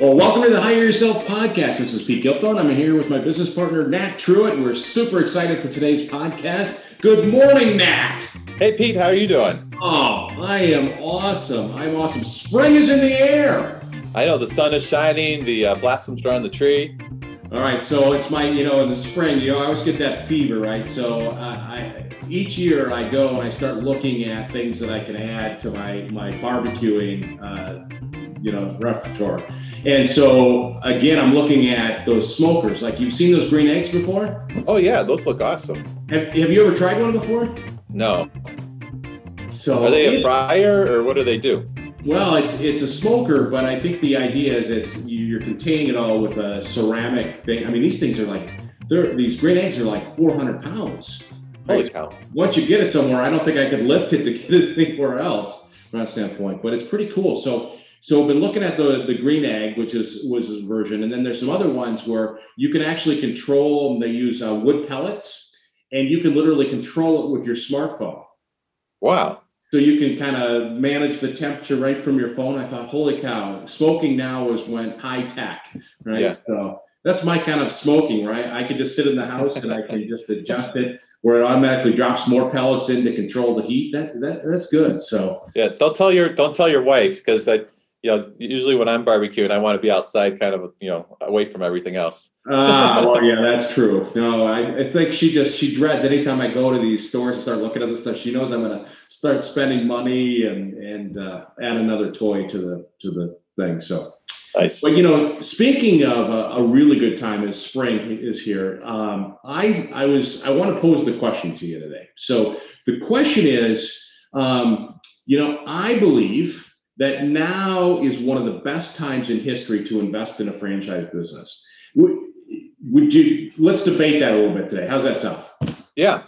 Well, welcome to the Hire Yourself podcast. This is Pete Gilpin. I'm here with my business partner, Nat Truitt. And we're super excited for today's podcast. Good morning, Nat. Hey, Pete, how are you doing? Oh, I am awesome. I'm awesome. Spring is in the air. I know the sun is shining, the uh, blossoms are on the tree. All right, so it's my, you know, in the spring, you know, I always get that fever, right? So uh, I, each year I go and I start looking at things that I can add to my my barbecuing, uh, you know, repertoire. And so again, I'm looking at those smokers. Like you've seen those green eggs before? Oh yeah, those look awesome. Have, have you ever tried one before? No. So are they a fryer or what do they do? Well, it's it's a smoker, but I think the idea is it's you're containing it all with a ceramic thing. I mean, these things are like they're these green eggs are like 400 pounds. Holy right? cow! Once you get it somewhere, I don't think I could lift it to get it anywhere else from that standpoint. But it's pretty cool. So so I've been looking at the the green egg, which is was a version, and then there's some other ones where you can actually control them. They use uh, wood pellets, and you can literally control it with your smartphone. Wow. So you can kind of manage the temperature right from your phone. I thought, holy cow, smoking now is went high tech, right? Yeah. So that's my kind of smoking, right? I could just sit in the house and I can just adjust it where it automatically drops more pellets in to control the heat. That, that that's good. So yeah, don't tell your don't tell your wife because I you know, usually when I'm barbecuing, I want to be outside, kind of, you know, away from everything else. ah, well, yeah, that's true. No, I, I think she just she dreads anytime I go to these stores and start looking at the stuff. She knows I'm going to start spending money and and uh, add another toy to the to the thing. So, nice. But you know, speaking of a, a really good time as spring is here, um, I I was I want to pose the question to you today. So the question is, um, you know, I believe that now is one of the best times in history to invest in a franchise business. Would, would you let's debate that a little bit today? How's that sound? Yeah.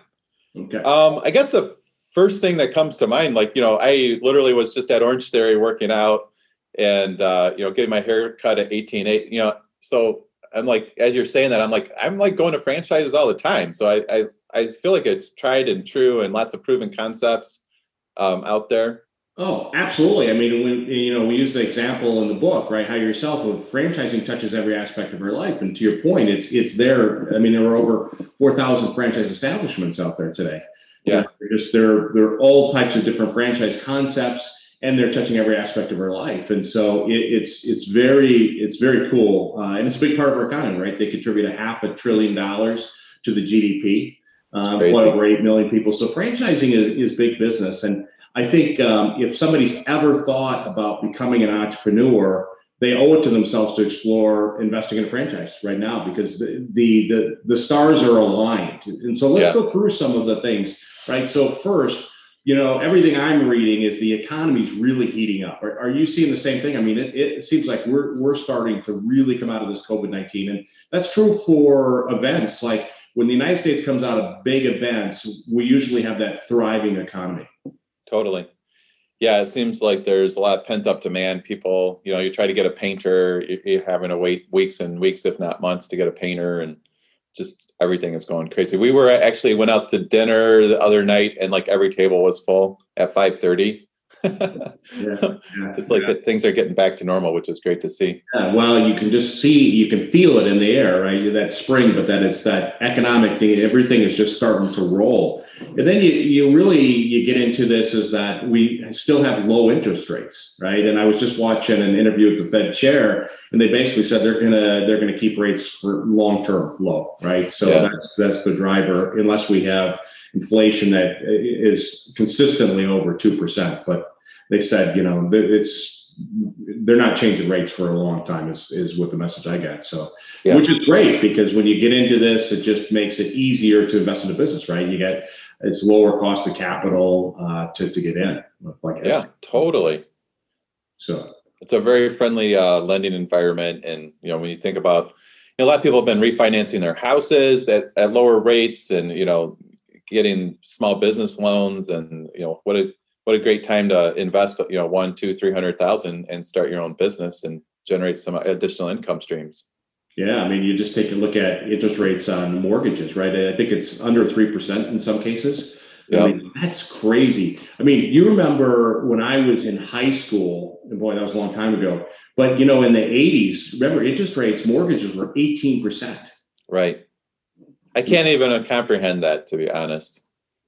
Okay. Um, I guess the first thing that comes to mind, like you know, I literally was just at Orange Theory working out, and uh, you know, getting my hair cut at eighteen eight. You know, so I'm like, as you're saying that, I'm like, I'm like going to franchises all the time. So I I, I feel like it's tried and true, and lots of proven concepts um, out there. Oh, absolutely. I mean, when you know, we use the example in the book, right? Hire Yourself of franchising touches every aspect of our life. And to your point, it's it's there. I mean, there are over four thousand franchise establishments out there today. Yeah, they're just they're they're all types of different franchise concepts, and they're touching every aspect of our life. And so it, it's it's very it's very cool, uh, and it's a big part of our economy, right? They contribute a half a trillion dollars to the GDP. Um, over eight million people. So franchising is, is big business, and I think um, if somebody's ever thought about becoming an entrepreneur, they owe it to themselves to explore investing in a franchise right now because the the the, the stars are aligned. And so let's yeah. go through some of the things, right? So first, you know, everything I'm reading is the economy's really heating up. Are, are you seeing the same thing? I mean, it, it seems like we're we're starting to really come out of this COVID nineteen, and that's true for events like when the United States comes out of big events, we usually have that thriving economy. Totally. Yeah, it seems like there's a lot of pent up demand. People, you know, you try to get a painter, you're having to wait weeks and weeks, if not months, to get a painter, and just everything is going crazy. We were actually went out to dinner the other night, and like every table was full at five thirty yeah, yeah, it's like yeah. things are getting back to normal, which is great to see. Yeah, well, you can just see, you can feel it in the air, right? That spring, but that it's that economic thing. Everything is just starting to roll, and then you you really you get into this is that we still have low interest rates, right? And I was just watching an interview with the Fed chair, and they basically said they're gonna they're gonna keep rates for long term low, right? So that's that's the driver, unless we have inflation that is consistently over 2%. But they said, you know, it's they're not changing rates for a long time is, is what the message I got. So, yeah. which is great because when you get into this, it just makes it easier to invest in a business, right? You get, it's lower cost of capital uh, to, to get in. Like yeah, totally. So it's a very friendly uh, lending environment. And, you know, when you think about, you know, a lot of people have been refinancing their houses at, at lower rates and, you know, getting small business loans and you know what a what a great time to invest you know one two three hundred thousand and start your own business and generate some additional income streams yeah i mean you just take a look at interest rates on mortgages right i think it's under 3% in some cases yep. I mean, that's crazy i mean you remember when i was in high school and boy, that was a long time ago. But you know, in the '80s, remember interest rates, mortgages were 18 percent. Right. I can't even comprehend that, to be honest.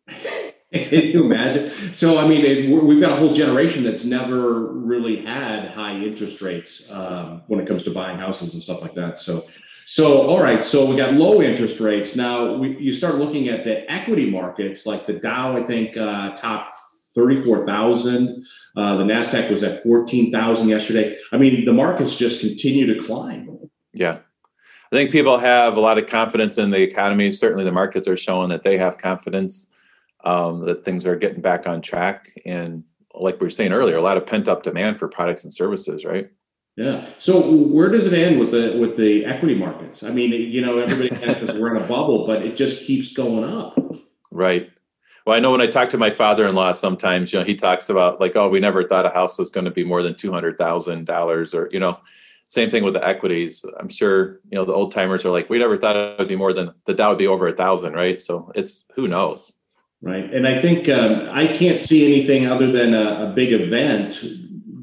Can you imagine? So, I mean, it, we've got a whole generation that's never really had high interest rates um, when it comes to buying houses and stuff like that. So, so all right. So we got low interest rates. Now we, you start looking at the equity markets, like the Dow. I think uh, top thirty-four thousand. Uh, the Nasdaq was at fourteen thousand yesterday. I mean, the markets just continue to climb. Yeah. I think people have a lot of confidence in the economy. Certainly, the markets are showing that they have confidence um, that things are getting back on track. And like we were saying earlier, a lot of pent up demand for products and services, right? Yeah. So where does it end with the with the equity markets? I mean, you know, everybody says we're in a bubble, but it just keeps going up. Right. Well, I know when I talk to my father-in-law, sometimes you know he talks about like, oh, we never thought a house was going to be more than two hundred thousand dollars, or you know, same thing with the equities. I'm sure you know the old timers are like, we never thought it would be more than the Dow would be over a thousand, right? So it's who knows. Right. And I think um, I can't see anything other than a, a, big event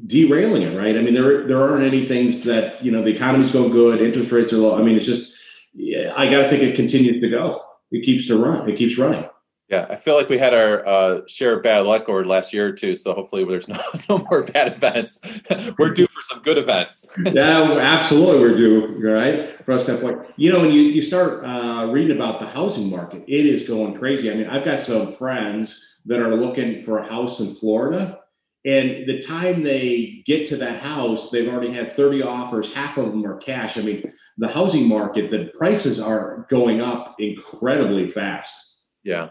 derailing it, right? I mean, there there aren't any things that, you know, the economy's going good, interest rates are low. I mean, it's just, yeah, I got to think it continues to go. It keeps to run. It keeps running. Yeah, I feel like we had our uh, share of bad luck over the last year or two. So hopefully there's no, no more bad events. we're due for some good events. yeah, absolutely, we're due. Right from that point, you know, when you you start uh, reading about the housing market, it is going crazy. I mean, I've got some friends that are looking for a house in Florida, and the time they get to that house, they've already had 30 offers. Half of them are cash. I mean, the housing market, the prices are going up incredibly fast. Yeah.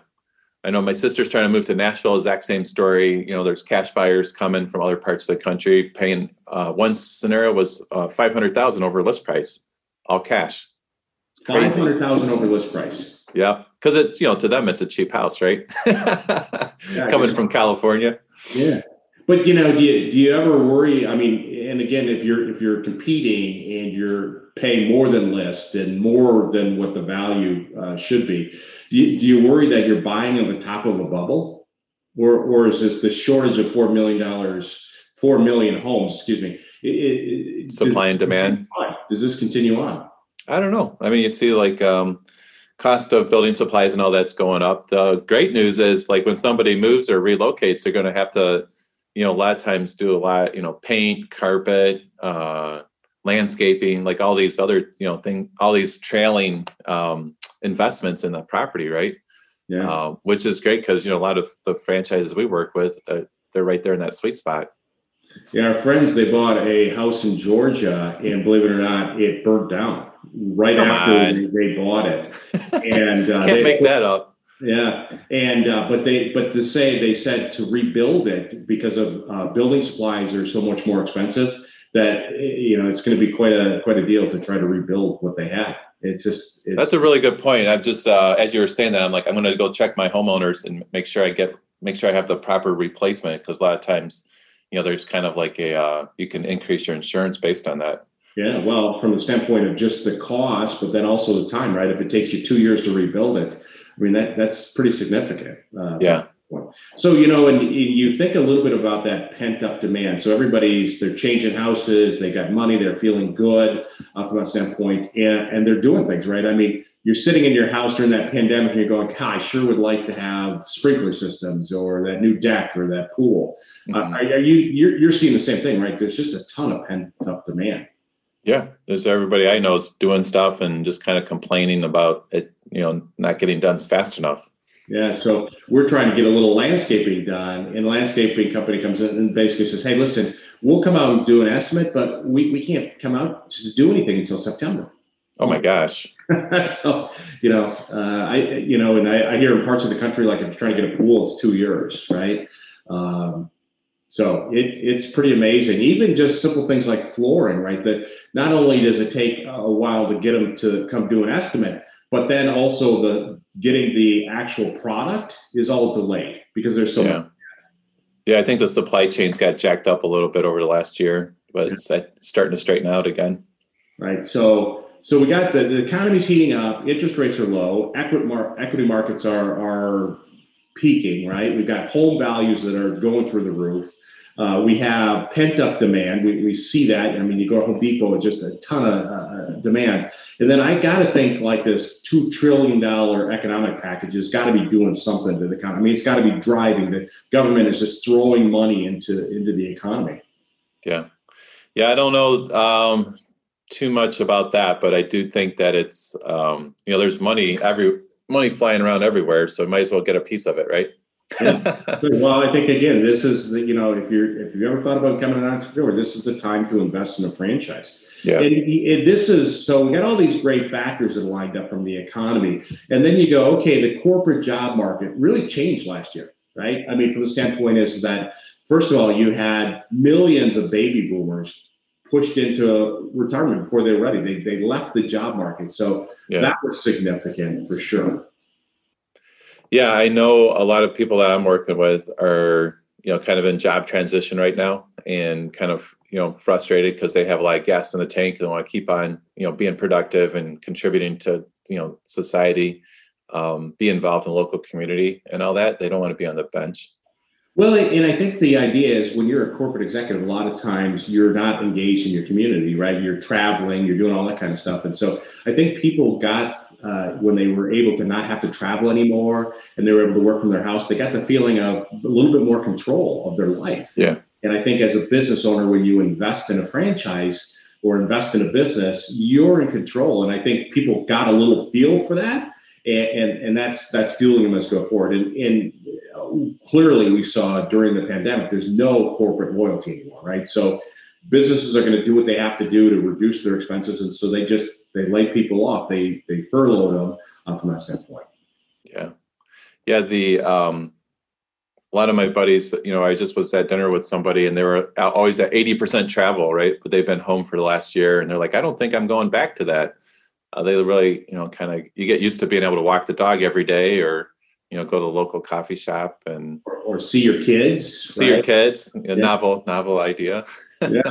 I know my sister's trying to move to Nashville. Exact same story. You know, there's cash buyers coming from other parts of the country, paying. Uh, one scenario was uh, five hundred thousand over list price, all cash. Five hundred thousand over list price. Yeah, because it's you know to them it's a cheap house, right? yeah, coming from California. Yeah, but you know, do you do you ever worry? I mean, and again, if you're if you're competing and you're paying more than list and more than what the value uh, should be do you, do you worry that you're buying on the top of a bubble, or or is this the shortage of four million dollars, four million homes? Excuse me. It, it, Supply and demand. Does this continue on? I don't know. I mean, you see, like. Um, cost of building supplies and all that's going up. The great news is like when somebody moves or relocates, they're going to have to, you know, a lot of times do a lot, you know, paint, carpet, uh, landscaping, like all these other, you know, thing, all these trailing um, investments in the property, right? Yeah. Uh, which is great because you know a lot of the franchises we work with, uh, they're right there in that sweet spot. Yeah, our friends they bought a house in Georgia, and believe it or not, it burnt down right Come after they, they, bought it. And uh, can't they, make that up. Yeah, and uh, but they but to say they said to rebuild it because of uh, building supplies are so much more expensive that you know it's going to be quite a quite a deal to try to rebuild what they had it's just it's, that's a really good point. I'm just uh, as you were saying that i'm like i'm going to go check my homeowners and make sure i get make sure i have the proper replacement because a lot of times you know there's kind of like a uh, you can increase your insurance based on that. Yeah well from the standpoint of just the cost but then also the time right? If it takes you two years to rebuild it i mean that that's pretty significant uh, yeah so you know, and you think a little bit about that pent up demand. So everybody's they're changing houses, they got money, they're feeling good uh, from that standpoint, and and they're doing things right. I mean, you're sitting in your house during that pandemic, and you're going, "God, I sure would like to have sprinkler systems or that new deck or that pool." Uh, mm-hmm. Uh, are, are, you you're, you're seeing the same thing, right? There's just a ton of pent up demand. Yeah, there's everybody I know is doing stuff and just kind of complaining about it, you know, not getting done fast enough. Yeah, so we're trying to get a little landscaping done, and the landscaping company comes in and basically says, "Hey, listen, we'll come out and do an estimate, but we, we can't come out to do anything until September." Oh my gosh! so you know, uh, I you know, and I, I, hear in parts of the country like if you're trying to get a pool, it's two years, right? Um, so it, it's pretty amazing. Even just simple things like flooring, right? That not only does it take a while to get them to come do an estimate, but then also the getting the actual product is all delayed because there's so yeah. Much. Yeah, I think the supply chains got jacked up a little bit over the last year, but yeah. it's starting to straighten out again. Right. So so we got the, the economy's heating up, interest rates are low, equity, mar- equity markets are are peaking, right? We've got home values that are going through the roof. Uh, we have pent up demand. We, we see that. I mean, you go to Home Depot, it's just a ton of uh, demand. And then I got to think like this $2 trillion economic package has got to be doing something to the economy. I mean, it's got to be driving. The government is just throwing money into, into the economy. Yeah. Yeah. I don't know um, too much about that, but I do think that it's, um, you know, there's money every money flying around everywhere. So might as well get a piece of it. Right well, I think again, this is the, you know, if you're if you ever thought about becoming an entrepreneur, this is the time to invest in a franchise. Yeah. And, and, this is so we got all these great factors that lined up from the economy, and then you go, okay, the corporate job market really changed last year, right? I mean, from the standpoint is that first of all, you had millions of baby boomers pushed into retirement before they were ready. They they left the job market, so yeah. that was significant for sure. Yeah, I know a lot of people that I'm working with are, you know, kind of in job transition right now and kind of, you know, frustrated because they have a lot of gas in the tank and want to keep on, you know, being productive and contributing to, you know, society, um, be involved in local community and all that. They don't want to be on the bench. Well, and I think the idea is when you're a corporate executive, a lot of times you're not engaged in your community, right? You're traveling, you're doing all that kind of stuff. And so I think people got uh, when they were able to not have to travel anymore and they were able to work from their house, they got the feeling of a little bit more control of their life. Yeah. And I think as a business owner, when you invest in a franchise or invest in a business, you're in control. And I think people got a little feel for that. And, and, and that's that's fueling them as go forward. And, and clearly, we saw during the pandemic, there's no corporate loyalty anymore, right? So businesses are going to do what they have to do to reduce their expenses, and so they just they lay people off. They they furlough them uh, from that standpoint. Yeah, yeah. The um, a lot of my buddies, you know, I just was at dinner with somebody, and they were always at eighty percent travel, right? But they've been home for the last year, and they're like, I don't think I'm going back to that. Uh, they really, you know, kind of you get used to being able to walk the dog every day, or you know, go to a local coffee shop and or, or see your kids. See right? your kids. A yeah. novel, novel idea. yeah,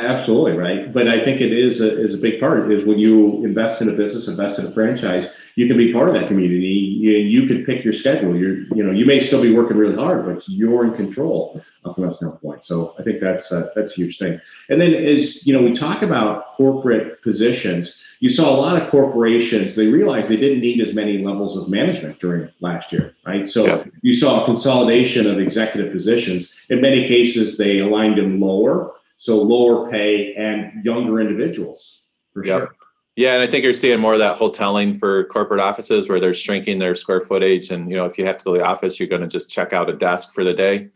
absolutely right. But I think it is a, is a big part is when you invest in a business, invest in a franchise, you can be part of that community. You, you can pick your schedule. You're, you know, you may still be working really hard, but you're in control from that standpoint. So I think that's a, that's a huge thing. And then as you know, we talk about corporate positions. You saw a lot of corporations. They realized they didn't need as many levels of management during last year, right? So yeah. you saw a consolidation of executive positions. In many cases, they aligned them lower, so lower pay and younger individuals for yep. sure. Yeah, and I think you're seeing more of that hoteling for corporate offices where they're shrinking their square footage, and you know if you have to go to the office, you're going to just check out a desk for the day,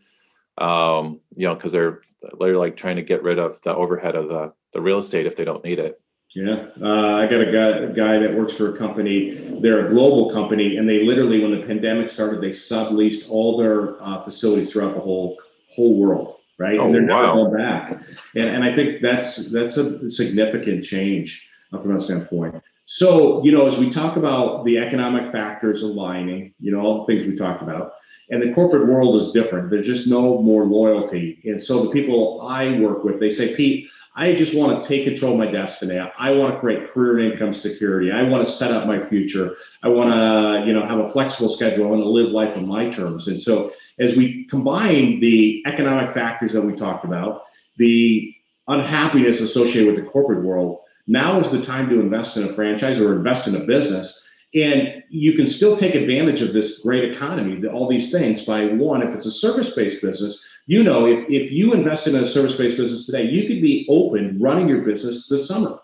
um, you know, because they're they're like trying to get rid of the overhead of the the real estate if they don't need it. Yeah, uh, I got a guy, a guy that works for a company. They're a global company, and they literally, when the pandemic started, they subleased all their uh, facilities throughout the whole whole world, right? Oh, and they're wow. never going back. And and I think that's that's a significant change uh, from that standpoint. So, you know, as we talk about the economic factors aligning, you know, all the things we talked about, and the corporate world is different. There's just no more loyalty. And so the people I work with, they say, Pete, I just want to take control of my destiny. I want to create career and income security. I want to set up my future. I want to, you know, have a flexible schedule. I want to live life on my terms. And so as we combine the economic factors that we talked about, the unhappiness associated with the corporate world, now is the time to invest in a franchise or invest in a business. And you can still take advantage of this great economy, all these things by one, if it's a service based business, you know, if, if you invest in a service based business today, you could be open running your business this summer.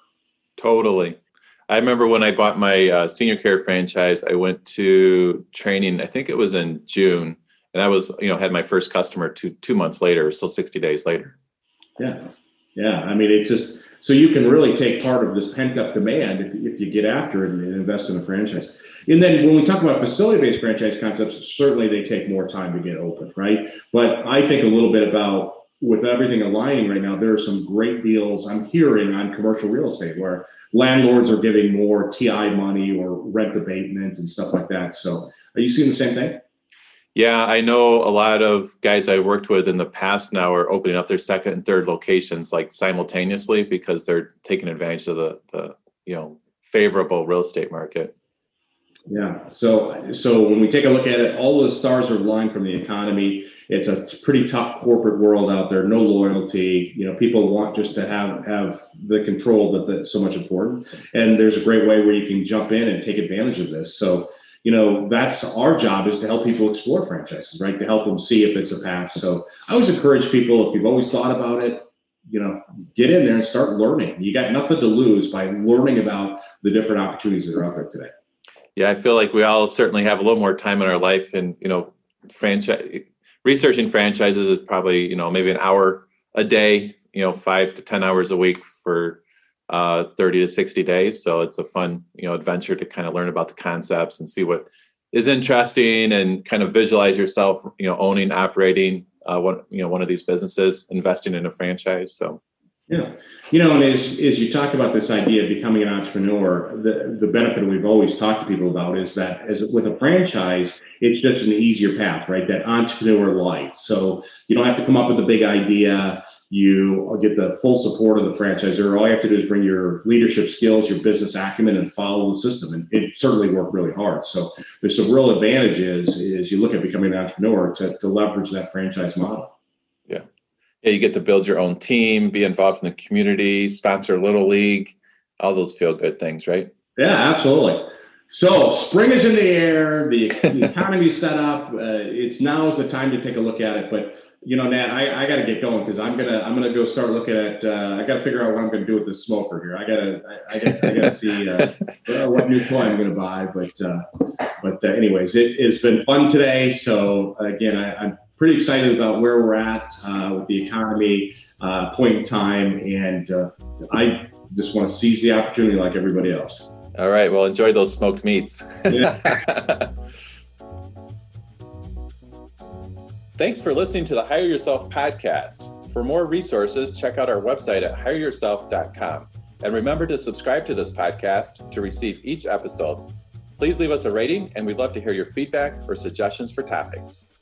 Totally. I remember when I bought my uh, senior care franchise, I went to training, I think it was in June, and I was, you know, had my first customer two, two months later, so 60 days later. Yeah. Yeah. I mean, it's just, so you can really take part of this pent up demand if, if you get after it and invest in a franchise. And then when we talk about facility based franchise concepts, certainly they take more time to get open, right? But I think a little bit about with everything aligning right now, there are some great deals I'm hearing on commercial real estate where landlords are giving more TI money or rent abatement and stuff like that. So are you seeing the same thing? Yeah, I know a lot of guys I worked with in the past now are opening up their second and third locations like simultaneously because they're taking advantage of the the you know favorable real estate market. Yeah. So so when we take a look at it, all the stars are aligned from the economy. It's a pretty tough corporate world out there. No loyalty. You know, people want just to have have the control that that's so much important. And there's a great way where you can jump in and take advantage of this. So you know that's our job is to help people explore franchises right? To help them see if it's a path. So i always encourage people if you've always thought about it you know get in there and start learning. You got nothing to lose by learning about the different opportunities that are out there today. Yeah i feel like we all certainly have a little more time in our life and you know franchise researching franchises is probably you know maybe an hour a day you know five to ten hours a week for uh, 30 to 60 days. So it's a fun, you know, adventure to kind of learn about the concepts and see what is interesting and kind of visualize yourself, you know, owning, operating uh, one, you know, one of these businesses, investing in a franchise. So. Yeah, you know, and as, as you talk about this idea of becoming an entrepreneur, the, the benefit we've always talked to people about is that as with a franchise, it's just an easier path, right? That entrepreneur life. So you don't have to come up with a big idea you get the full support of the franchisor. All you have to do is bring your leadership skills, your business acumen, and follow the system. And it certainly worked really hard. So there's some real advantages as you look at becoming an entrepreneur to, to leverage that franchise model. Yeah. Yeah, you get to build your own team, be involved in the community, sponsor little league, all those feel good things, right? Yeah, absolutely. So spring is in the air. The, the economy set up. Uh, it's now is the time to take a look at it. But you know, Nat, I, I got to get going because I'm gonna I'm gonna go start looking at. Uh, I got to figure out what I'm gonna do with this smoker here. I gotta I, I gotta, I gotta see uh, what new toy I'm gonna buy. But uh, but uh, anyways, it, has been fun today. So again, I, am pretty excited about where we're at uh, with the economy, uh, point in time, and I just want to seize the opportunity like everybody else. All right. Well, enjoy those smoked meats. Yeah. Thanks for listening to the Hire Yourself podcast. For more resources, check out our website at hireyourself.com. And remember to subscribe to this podcast to receive each episode. Please leave us a rating, and we'd love to hear your feedback or suggestions for topics.